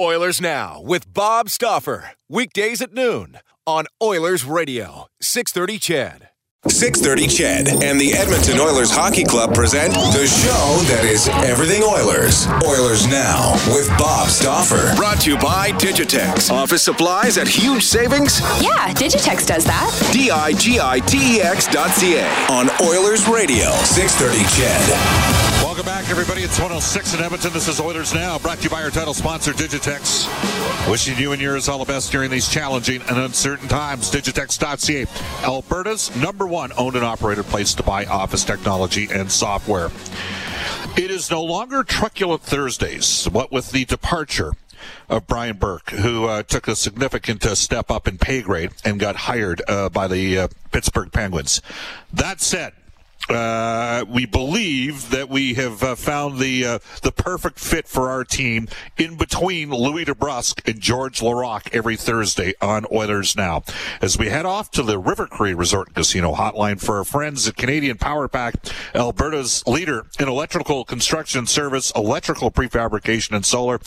Oilers Now with Bob Stauffer. Weekdays at noon on Oilers Radio, 630 CHED. 630 CHED and the Edmonton Oilers Hockey Club present the show that is everything Oilers. Oilers Now with Bob Stauffer. Brought to you by Digitex. Office supplies at huge savings? Yeah, Digitex does that. D-I-G-I-T-E-X dot C-A on Oilers Radio, 630 CHED. Welcome back, everybody. It's 106 in Edmonton. This is Oilers Now, brought to you by our title sponsor, Digitex. Wishing you and yours all the best during these challenging and uncertain times. Digitex.ca, Alberta's number one owned and operated place to buy office technology and software. It is no longer Truculent Thursdays, what with the departure of Brian Burke, who uh, took a significant uh, step up in pay grade and got hired uh, by the uh, Pittsburgh Penguins. That said, uh, we believe that we have uh, found the uh, the perfect fit for our team in between Louie DeBrusk and George Laraque every Thursday on Oilers Now. As we head off to the River Cree Resort and Casino hotline for our friends at Canadian Power Pack, Alberta's leader in electrical construction service, electrical prefabrication, and solar.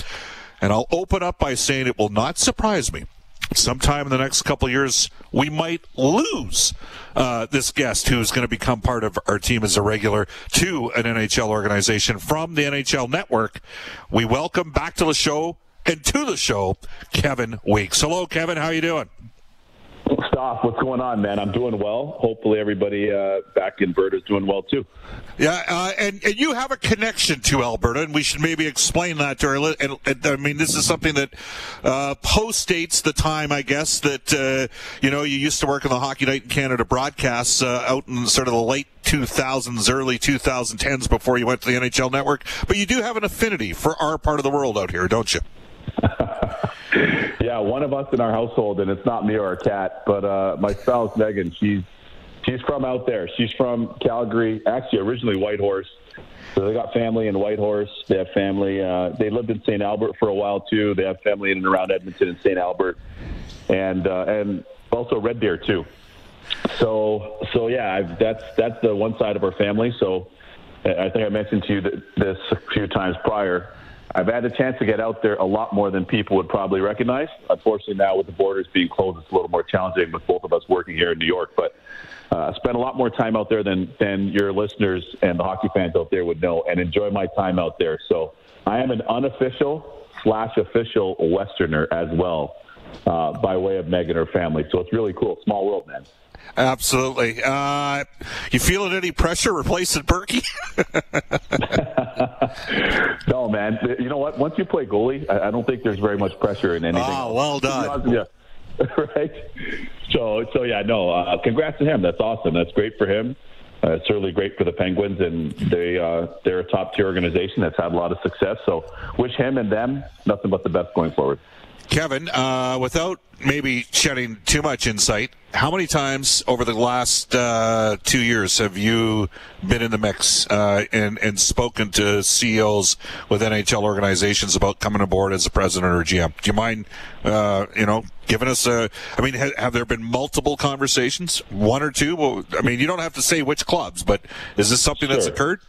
And I'll open up by saying it will not surprise me sometime in the next couple years, we might lose uh, this guest who's going to become part of our team as a regular to an NHL organization from the NHL network. We welcome back to the show and to the show, Kevin Weeks. Hello, Kevin. How are you doing? Stauff. What's going on, man? I'm doing well. Hopefully, everybody uh, back in Alberta is doing well too. Yeah, uh, and and you have a connection to Alberta, and we should maybe explain that to our. Li- and, and, I mean, this is something that uh, post-dates the time, I guess, that uh, you know you used to work in the Hockey Night in Canada broadcasts uh, out in sort of the late 2000s, early 2010s before you went to the NHL Network. But you do have an affinity for our part of the world out here, don't you? yeah, one of us in our household, and it's not me or our cat, but uh, my spouse Megan. She's she's from out there. She's from Calgary, actually originally Whitehorse. So they got family in Whitehorse. They have family. Uh, they lived in St. Albert for a while too. They have family in and around Edmonton and St. Albert, and uh, and also Red Deer too. So so yeah, I've, that's that's the one side of our family. So I think I mentioned to you this a few times prior. I've had a chance to get out there a lot more than people would probably recognize. Unfortunately, now with the borders being closed, it's a little more challenging with both of us working here in New York. But uh, spend a lot more time out there than than your listeners and the hockey fans out there would know, and enjoy my time out there. So I am an unofficial slash official Westerner as well, uh, by way of Meg and her family. So it's really cool. Small world, man. Absolutely. Uh, you feeling any pressure replacing Berkey? no, man. You know what? Once you play goalie, I, don't think there's very much pressure in anything. Oh, well done. Yeah. right. So, so yeah, no. Uh, congrats to him. That's awesome. That's great for him. Uh, it's certainly great for the Penguins, and they uh, they're a top tier organization that's had a lot of success. So, wish him and them nothing but the best going forward. Kevin, uh, without maybe shedding too much insight, how many times over the last uh, two years have you been in the mix uh, and, and spoken to CEOs with NHL organizations about coming aboard as a president or GM? Do you mind, uh, you know, giving us a? I mean, have, have, there been multiple conversations, one or two? Well, I mean, you don't have to say which clubs, but is this something sure. that's occurred?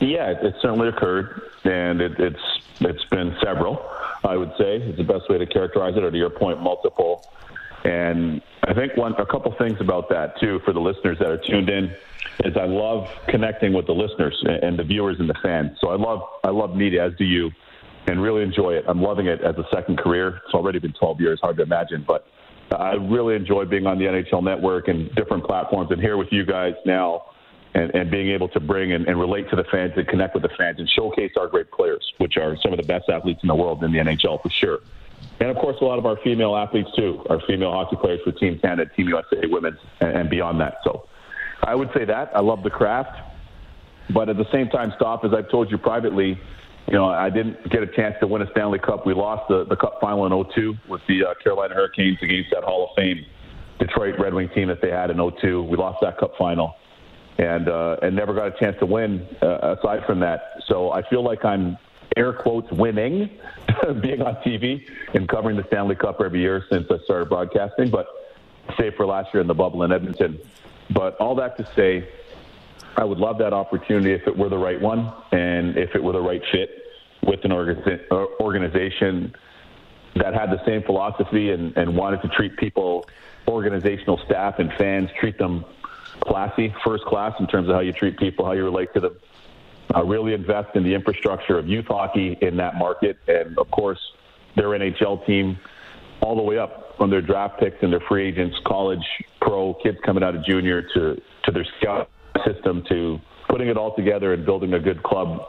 Yeah, it certainly occurred, and it, it's it's been several. I would say is the best way to characterize it, or to your point, multiple. And I think one, a couple things about that too for the listeners that are tuned in is I love connecting with the listeners and the viewers and the fans. So I love I love media as do you, and really enjoy it. I'm loving it as a second career. It's already been 12 years, hard to imagine, but I really enjoy being on the NHL Network and different platforms, and here with you guys now and, and being able to bring and, and, relate to the fans and connect with the fans and showcase our great players, which are some of the best athletes in the world in the NHL for sure. and of course, a lot of our female athletes too, our female hockey players for Team Canada, Team USA, women's, and, and beyond that. So, I would say that I love the craft, but at the same time, Stauff as I've told you privately. You know, I didn't get a chance to win a Stanley Cup. We lost the, the Cup final in 02 with the uh, Carolina Hurricanes against that Hall of Fame Detroit Red Wing team that they had in 02. We lost that Cup final and uh, and never got a chance to win uh, aside from that. So I feel like I'm air quotes winning being on TV and covering the Stanley Cup every year since I started broadcasting, but save for last year in the bubble in Edmonton. But all that to say, I would love that opportunity if it were the right one and if it were the right fit with an organization that had the same philosophy and, and wanted to treat people, organizational staff and fans, treat them classy, first class in terms of how you treat people, how you relate to them. Uh, really invest in the infrastructure of youth hockey in that market, and of course, their NHL team, all the way up from their draft picks and their free agents, college, pro, kids coming out of junior to to their scout system to putting it all together and building a good club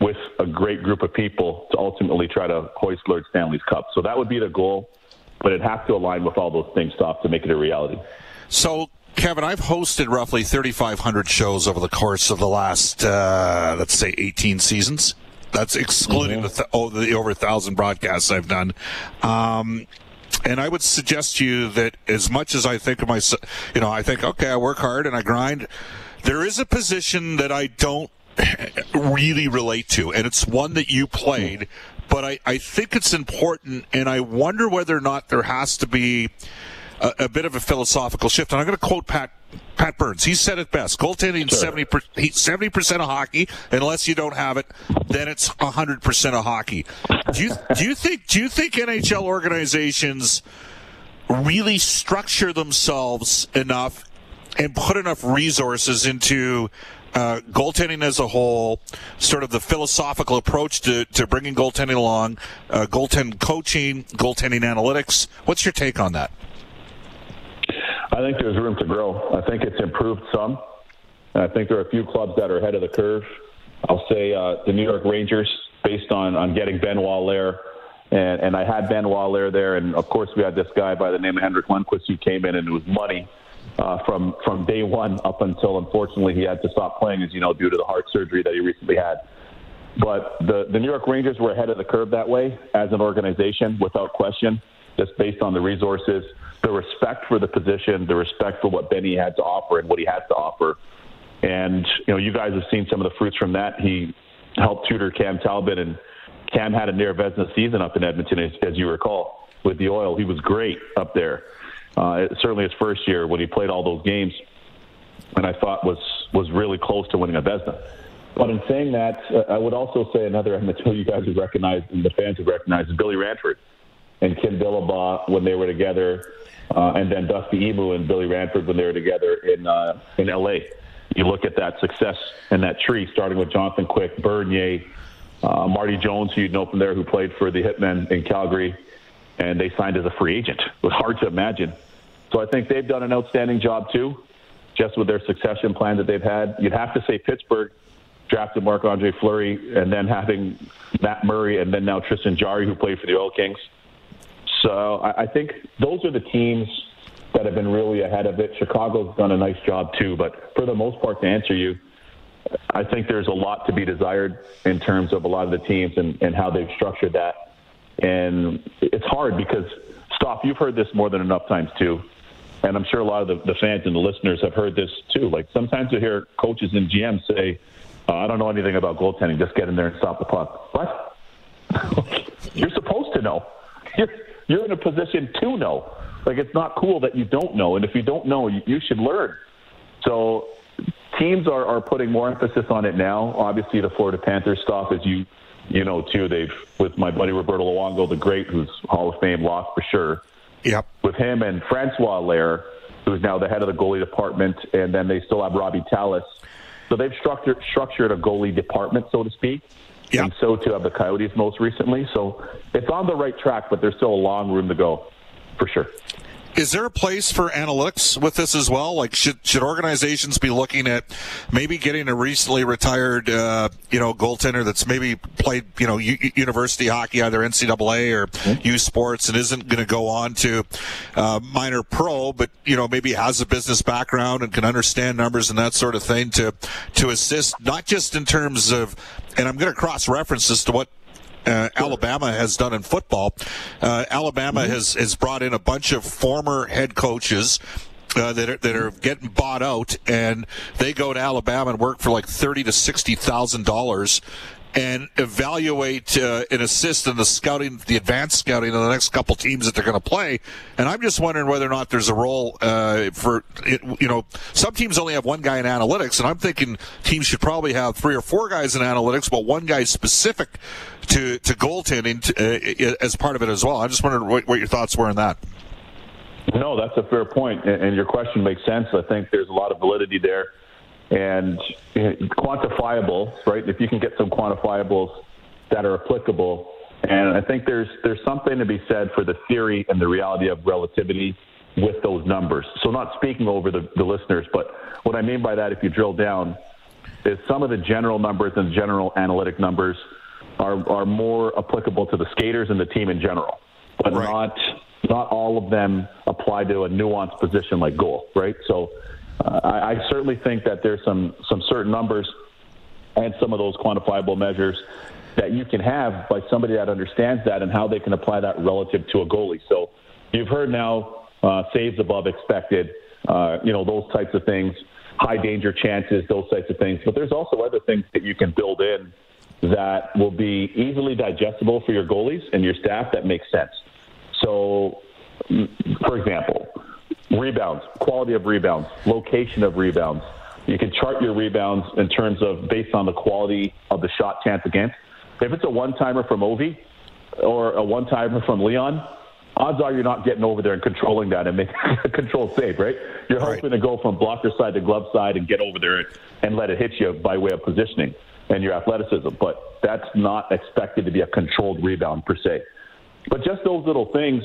with a great group of people to ultimately try to hoist Lord Stanley's Cup. So that would be the goal, but it has to align with all those things, stuff to make it a reality. So Kevin, I've hosted roughly 3,500 shows over the course of the last, uh, let's say, 18 seasons. That's excluding mm-hmm. the, th- oh, the over a thousand broadcasts I've done. Um, and I would suggest to you that as much as I think of myself, you know, I think, okay, I work hard and I grind. There is a position that I don't really relate to, and it's one that you played, but I, I think it's important, and I wonder whether or not there has to be a, a bit of a philosophical shift. And I'm going to quote Pat Pat Burns. He said it best. Goaltending sure. 70 percent of hockey. Unless you don't have it, then it's hundred percent of hockey. Do you do you think do you think NHL organizations really structure themselves enough and put enough resources into uh, goaltending as a whole, sort of the philosophical approach to, to bringing goaltending along, uh, goaltend coaching, goaltending analytics. What's your take on that? I think there's room to grow. I think it's improved some. And I think there are a few clubs that are ahead of the curve. I'll say uh, the New York Rangers, based on, on getting Benoit Allaire. And, and I had Benoit Allaire there. And of course, we had this guy by the name of Henrik Lundqvist who came in and it was money uh, from, from day one up until, unfortunately, he had to stop playing, as you know, due to the heart surgery that he recently had. But the, the New York Rangers were ahead of the curve that way as an organization, without question, just based on the resources the respect for the position, the respect for what Benny had to offer and what he has to offer. And you know, you guys have seen some of the fruits from that. He helped tutor Cam Talbot, and Cam had a near Vezina season up in Edmonton, as, as you recall, with the Oil. He was great up there. Uh, certainly his first year when he played all those games, and I thought was was really close to winning a Vezina. But in saying that, uh, I would also say another Edmonton you guys have recognized and the fans have recognized is Billy Ranford and Kim Dillabaugh when they were together uh, and then Dusty Imoo and Billy Ranford when they were together in uh, in L.A. You look at that success and that tree, starting with Jonathan Quick, Bernier, uh, Marty Jones, who you'd know from there, who played for the Hitmen in Calgary, and they signed as a free agent. It was hard to imagine. So I think they've done an outstanding job too, just with their succession plan that they've had. You'd have to say Pittsburgh drafted Marc Andre Fleury, and then having Matt Murray, and then now Tristan Jarry, who played for the Oil Kings. So I, I think those are the teams that have been really ahead of it. Chicago's done a nice job too, but for the most part, to answer you, I think there's a lot to be desired in terms of a lot of the teams and, and how they've structured that. And it's hard because, Stauff, you've heard this more than enough times too. And I'm sure a lot of the, the fans and the listeners have heard this too. Like sometimes you hear coaches and GMs say, uh, I don't know anything about goaltending. Just get in there and stop the puck. What? You're supposed to know. You're, you're in a position to know. Like it's not cool that you don't know, and if you don't know, you, you should learn. So teams are, are putting more emphasis on it now. Obviously, the Florida Panthers stuff, as you you know too, they've with my buddy Roberto Luongo, the great, who's Hall of Fame lost for sure. Yep. With him and Francois Allaire, who's now the head of the goalie department, and then they still have Robbie Tallas. So they've structured structured a goalie department, so to speak. Yep. And so too have the Coyotes most recently. So it's on the right track, but there's still a long room to go, for sure. Is there a place for analytics with this as well? Like, should should organizations be looking at maybe getting a recently retired, uh, you know, goaltender that's maybe played, you know, u- university hockey, either NCAA or mm-hmm. U Sports, and isn't going to go on to uh, minor pro, but you know, maybe has a business background and can understand numbers and that sort of thing to to assist, not just in terms of, and I'm going to cross reference this to what uh, Alabama has done in football. Uh, Alabama mm-hmm. has has brought in a bunch of former head coaches. Uh, that are that are getting bought out, and they go to Alabama and work for like thirty to sixty thousand dollars, and evaluate uh, and assist in the scouting, the advanced scouting of the next couple teams that they're going to play. And I'm just wondering whether or not there's a role uh, for, it, you know, some teams only have one guy in analytics, and I'm thinking teams should probably have three or four guys in analytics, but one guy specific to to goaltending to, uh, as part of it as well. I just wondered what, what your thoughts were on that. No, that's a fair point, and your question makes sense. I think there's a lot of validity there and quantifiable, right? If you can get some quantifiables that are applicable, and I think there's there's something to be said for the theory and the reality of relativity with those numbers. So not speaking over the, the listeners, but what I mean by that, if you drill down, is some of the general numbers and general analytic numbers are are more applicable to the skaters and the team in general, but right. not not all of them apply to a nuanced position like goal, right? So uh, I, I certainly think that there's some some certain numbers and some of those quantifiable measures that you can have by somebody that understands that and how they can apply that relative to a goalie. So you've heard now uh, saves above expected, uh, you know those types of things, high danger chances, those types of things. But there's also other things that you can build in that will be easily digestible for your goalies and your staff that makes sense. So, for example, rebounds, quality of rebounds, location of rebounds. You can chart your rebounds in terms of based on the quality of the shot chance against. If it's a one timer from Ovi or a one timer from Leon, odds are you're not getting over there and controlling that and making a control save, right? You're hoping right. to go from blocker side to glove side and get over there and let it hit you by way of positioning and your athleticism. But that's not expected to be a controlled rebound per se. But just those little things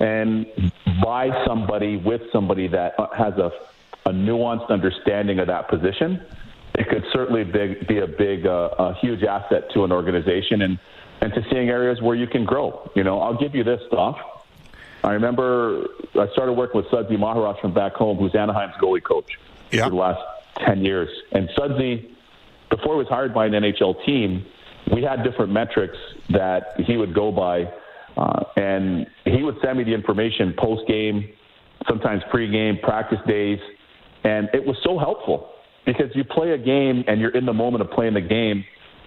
and by somebody with somebody that has a, a nuanced understanding of that position, it could certainly be, be a big, uh, a huge asset to an organization and, and to seeing areas where you can grow. You know, I'll give you this stuff. I remember I started working with Sudsy Maharaj from back home, who's Anaheim's goalie coach yeah. for the last 10 years. And Sudsy, before he was hired by an NHL team, we had different metrics that he would go by uh, and he would send me the information post game, sometimes pre game, practice days. And it was so helpful because you play a game and you're in the moment of playing the game.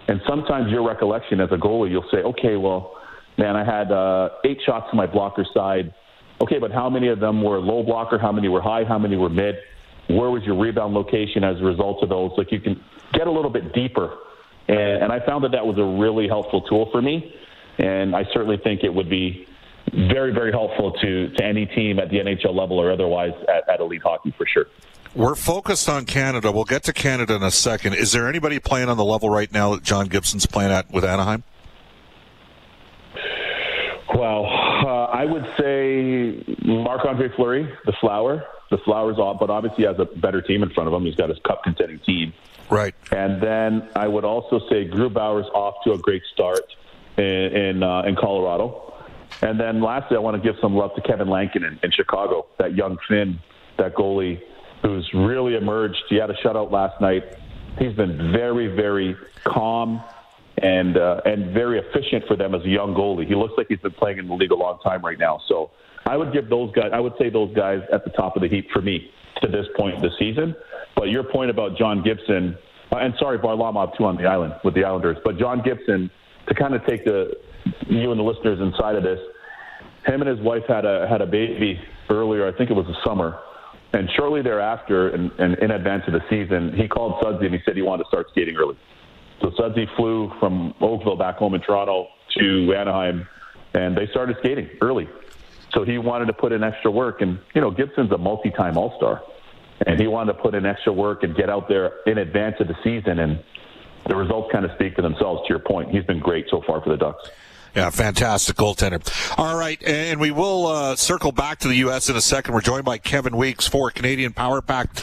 And sometimes your recollection as a goalie, you'll say, okay, well, man, I had uh, eight shots to my blocker side. Okay, but how many of them were low blocker? How many were high? How many were mid? Where was your rebound location as a result of those? Like you can get a little bit deeper. And, and I found that that was a really helpful tool for me. And I certainly think it would be very, very helpful to, to any team at the NHL level or otherwise at, at elite hockey for sure. We're focused on Canada. We'll get to Canada in a second. Is there anybody playing on the level right now that John Gibson's playing at with Anaheim? Well, uh, I would say Marc Andre Fleury, the flower. The flower's off, but obviously has a better team in front of him. He's got his cup contending team. Right. And then I would also say Grubauer's off to a great start in in, uh, in Colorado. And then lastly, I want to give some love to Kevin Lankinen in, in Chicago, that young Finn, that goalie who's really emerged. He had a shutout last night. He's been very, very calm and uh, and very efficient for them as a young goalie. He looks like he's been playing in the league a long time right now. So I would give those guys. I would say those guys at the top of the heap for me to this point in the season. But your point about John Gibson, uh, and sorry, Varlamov too on the island with the Islanders, but John Gibson to kind of take the you and the listeners inside of this, him and his wife had a had a baby earlier. I think it was the summer, and shortly thereafter, and, and in advance of the season, he called Sudsy and he said he wanted to start skating early. So Sudsy flew from Oakville back home in Toronto to Anaheim, and they started skating early. So he wanted to put in extra work, and you know Gibson's a multi-time All-Star, and he wanted to put in extra work and get out there in advance of the season and the results kind of speak for themselves. To your point, he's been great so far for the Ducks. Yeah, fantastic goaltender. All right, and we will uh, circle back to the U.S. in a second. We're joined by Kevin Weeks for Canadian Power Pack,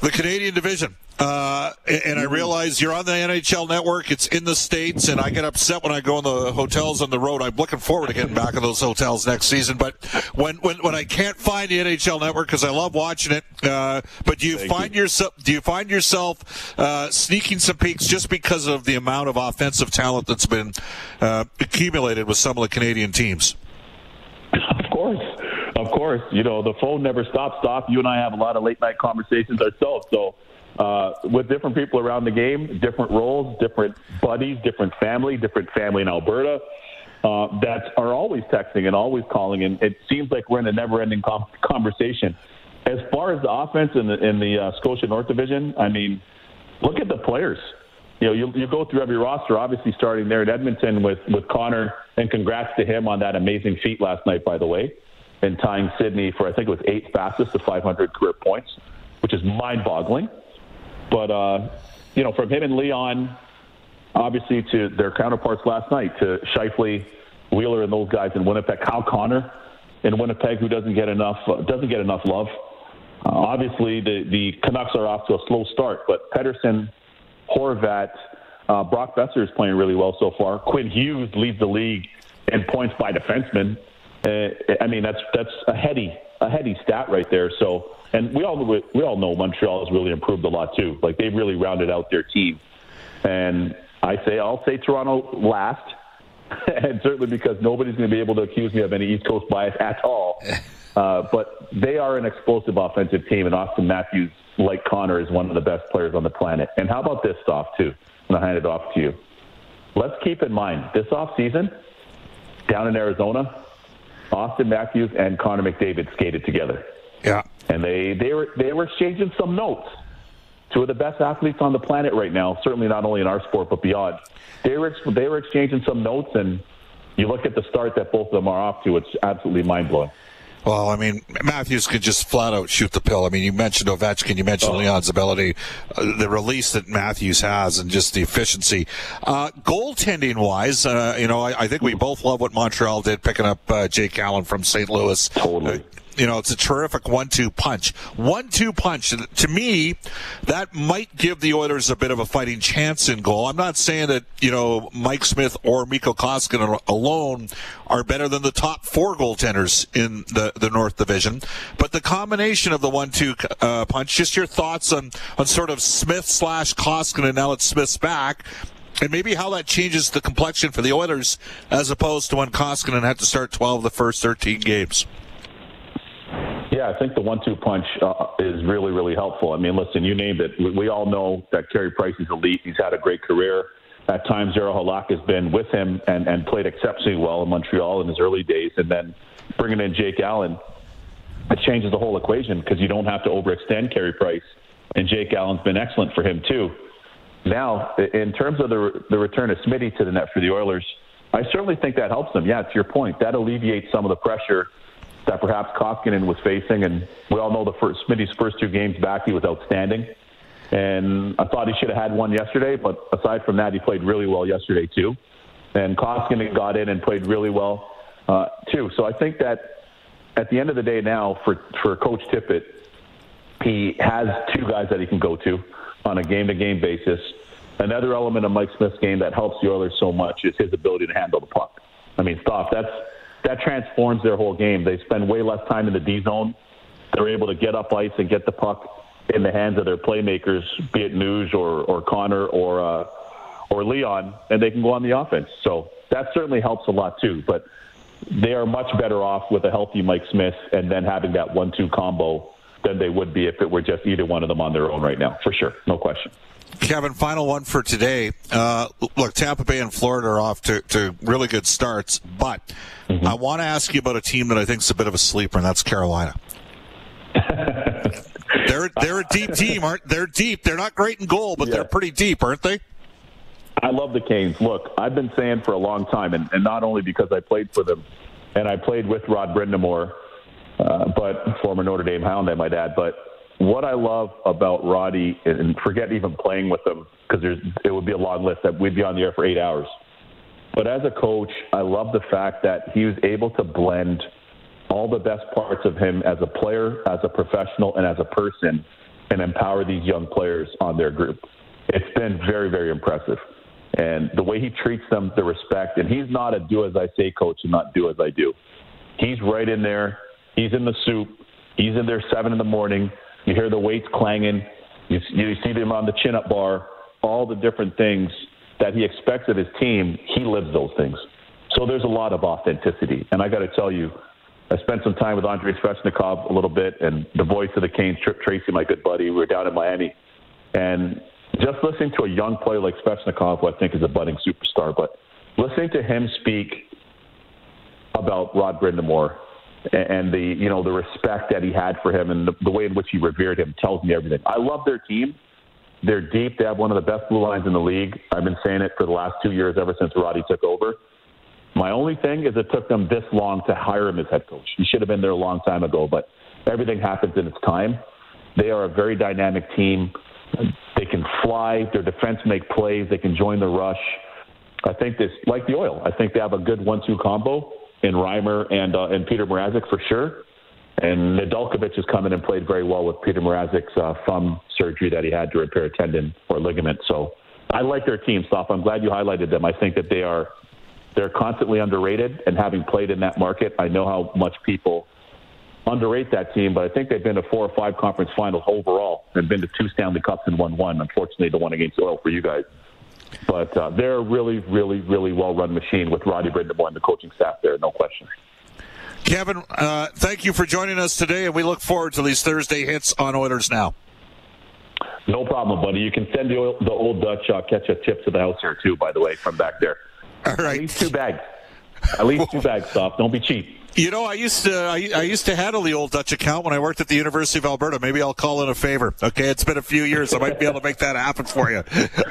the Canadian division. Uh, and I realize you're on the NHL network. It's in the States, and I get upset when I go in the hotels on the road. I'm looking forward to getting back in those hotels next season. But when, when, when I can't find the NHL network, because I love watching it, uh, but do you Thank find you. yourself, do you find yourself, uh, sneaking some peaks just because of the amount of offensive talent that's been, uh, accumulated with some of the Canadian teams? Of course. Of course. You know, the phone never stops, Doc. You and I have a lot of late night conversations ourselves. So, uh, with different people around the game, different roles, different buddies, different family, different family in Alberta uh, that are always texting and always calling, and it seems like we're in a never-ending com- conversation. As far as the offense in the in the uh, Scotia North Division, I mean, look at the players. You know, you, you go through every roster, obviously starting there at Edmonton with with Connor, and congrats to him on that amazing feat last night, by the way, and tying Sidney for I think it was eighth fastest to 500 career points, which is mind-boggling. But, uh, you know, from him and Leon, obviously, to their counterparts last night, to Scheifele, Wheeler, and those guys in Winnipeg, Kyle Connor in Winnipeg, who doesn't get enough uh, doesn't get enough love. Uh, obviously, the the Canucks are off to a slow start, but Pettersson, Horvat, uh, Brock Boeser is playing really well so far. Quinn Hughes leads the league in points by defenseman. Uh, I mean, that's that's a heady a heady stat right there. So and we all we all know Montreal has really improved a lot too. Like they've really rounded out their team. And I say I'll say Toronto last, and certainly because nobody's going to be able to accuse me of any East Coast bias at all. Uh, but they are an explosive offensive team, and Auston Matthews, like Connor, is one of the best players on the planet. And how about this off too? And I'm going to hand it off to you. Let's keep in mind this off season down in Arizona, Auston Matthews and Connor McDavid skated together. Yeah and they they were they were exchanging some notes. Two of the best athletes on the planet right now, certainly not only in our sport but beyond. They were they were exchanging some notes, and you look at the start that both of them are off to. It's absolutely mind blowing. Well, I mean, Matthews could just flat out shoot the pill. I mean, you mentioned Ovechkin, you mentioned oh. Leon's ability, uh, the release that Matthews has, and just the efficiency. Uh, goaltending wise, uh, you know, I, I, think we both love what Montreal did picking up uh, Jake Allen from St. Louis. Totally you know, it's a terrific one-two punch. One-two punch. To me, that might give the Oilers a bit of a fighting chance in goal. I'm not saying that you know Mike Smith or Mikko Koskinen alone are better than the top four goaltenders in the the North Division, but the combination of the one-two uh, punch. Just your thoughts on on sort of Smith slash Koskinen. Now it's Smith's back and maybe how that changes the complexion for the Oilers as opposed to when Koskinen had to start 12 of the first 13 games. Yeah, I think the one-two punch uh, is really, really helpful. I mean, listen, you named it. We, we all know that Carey Price is elite. He's had a great career. At times, Jaro Halak has been with him and, and played exceptionally well in Montreal in his early days. And then bringing in Jake Allen, it changes the whole equation because you don't have to overextend Carey Price. And Jake Allen's been excellent for him, too. Now, in terms of the, the return of Smitty to the net for the Oilers, I certainly think that helps them. Yeah, to your point, that alleviates some of the pressure – that perhaps Koskinen was facing. And we all know the first Smitty's first two games back, he was outstanding. And I thought he should have had one yesterday, but aside from that, he played really well yesterday too. And Koskinen got in and played really well uh, too. So I think that at the end of the day now, for for Coach Tippett, he has two guys that he can go to on a game-to-game basis. Another element of Mike Smith's game that helps the Oilers so much is his ability to handle the puck. I mean, Stauff. That's that transforms their whole game. They spend way less time in the D zone. They're able to get up ice and get the puck in the hands of their playmakers, be it Nuge or, or Connor or uh, or Leon, and they can go on the offense. So that certainly helps a lot too. But they are much better off with a healthy Mike Smith and then having that one-two combo than they would be if it were just either one of them on their own right now, for sure, no question. Kevin, final one for today. Uh, look, Tampa Bay and Florida are off to, to really good starts, but mm-hmm. I want to ask you about a team that I think is a bit of a sleeper, and that's Carolina. they're they're a deep team, aren't they're deep. They're not great in goal, but yeah. they're pretty deep, aren't they? I love the Canes. Look, I've been saying for a long time, and, and not only because I played for them, and I played with Rod Brind'Amour, uh, but former Notre Dame Hound, I might add, but what I love about Roddy, and forget even playing with him because it would be a long list that we'd be on the air for eight hours. But as a coach, I love the fact that he was able to blend all the best parts of him as a player, as a professional, and as a person, and empower these young players on their group. It's been very, very impressive. And the way he treats them, the respect, and he's not a do as I say coach and not do as I do. He's right in there. He's in the soup. He's in there seven in the morning. You hear the weights clanging. You, you see them on the chin up bar. All the different things that he expects of his team, he lives those things. So there's a lot of authenticity. And I got to tell you, I spent some time with Andrei Svechnikov a little bit, and the voice of the Canes, Tripp Tracy, my good buddy. We were down in Miami, and just listening to a young player like Svechnikov, who I think is a budding superstar, but listening to him speak about Rod Brind'Amour and the you know the respect that he had for him and the, the way in which he revered him tells me everything. I love their team. They're deep. They have one of the best blue lines in the league. I've been saying it for the last two years, ever since Roddy took over. My only thing is it took them this long to hire him as head coach. He should have been there a long time ago, but everything happens in its time. They are a very dynamic team. They can fly. Their defense make plays. They can join the rush. I think this, like the oil, I think they have a good one-two combo in Reimer and uh, and Peter Mrazek for sure. And Nedeljkovic has come in and played very well with Peter Mrazek's uh, thumb surgery that he had to repair a tendon or ligament. So I like their team, Stauff. I'm glad you highlighted them. I think that they are they're constantly underrated. And having played in that market, I know how much people underrate that team. But I think they've been to four or five conference finals overall and been to two Stanley Cups and won one. Unfortunately, the one against Oil for you guys. But uh, they're a really, really, really well-run machine with Roddy Brind'Amour and the coaching staff there, no question. Kevin, uh, thank you for joining us today, and we look forward to these Thursday hits on Oilers Now. No problem, buddy. You can send the, old, the old Dutch uh, ketchup tips to the house here, too, by the way, from back there. All right. At least two bags. At least two bags, Stauff. Don't be cheap. You know, I used to I, I, used to handle the old Dutch account when I worked at the University of Alberta. Maybe I'll call in a favor. Okay, it's been a few years. I might be able to make that happen for you.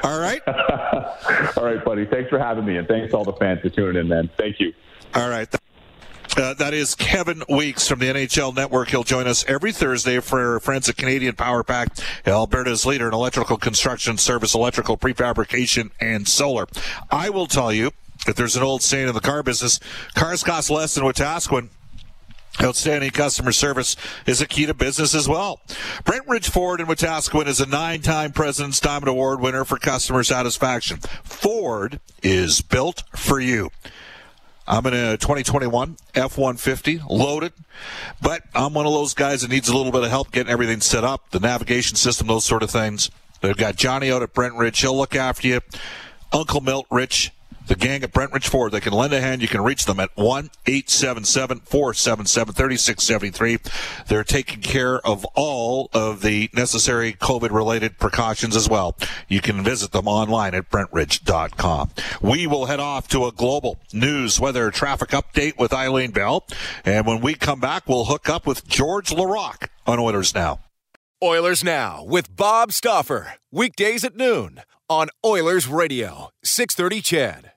All right. all right, buddy. Thanks for having me, and thanks to all the fans for tuning in, man. Thank you. All right. Uh, that is Kevin Weeks from the NHL Network. He'll join us every Thursday for friends at Canadian Power Pack, Alberta's leader in electrical construction service, electrical prefabrication, and solar. I will tell you if there's an old saying in the car business, cars cost less than Wetaskiwin. Outstanding customer service is a key to business as well. Brentridge Ford in Wetaskiwin is a nine-time President's Diamond Award winner for customer satisfaction. Ford is built for you. I'm in a 2021 F-150, loaded, but I'm one of those guys that needs a little bit of help getting everything set up, the navigation system, those sort of things. They've got Johnny out at Brentridge. He'll look after you. Uncle Milt Rich the gang at Brentridge Ford. They can lend a hand. You can reach them at 1 877 477 3673. They're taking care of all of the necessary COVID related precautions as well. You can visit them online at brentridge.com. We will head off to a global news weather traffic update with Eileen Bell. And when we come back, we'll hook up with George Laraque on Oilers Now. Oilers Now with Bob Stauffer. Weekdays at noon on Oilers Radio, 630 CHED.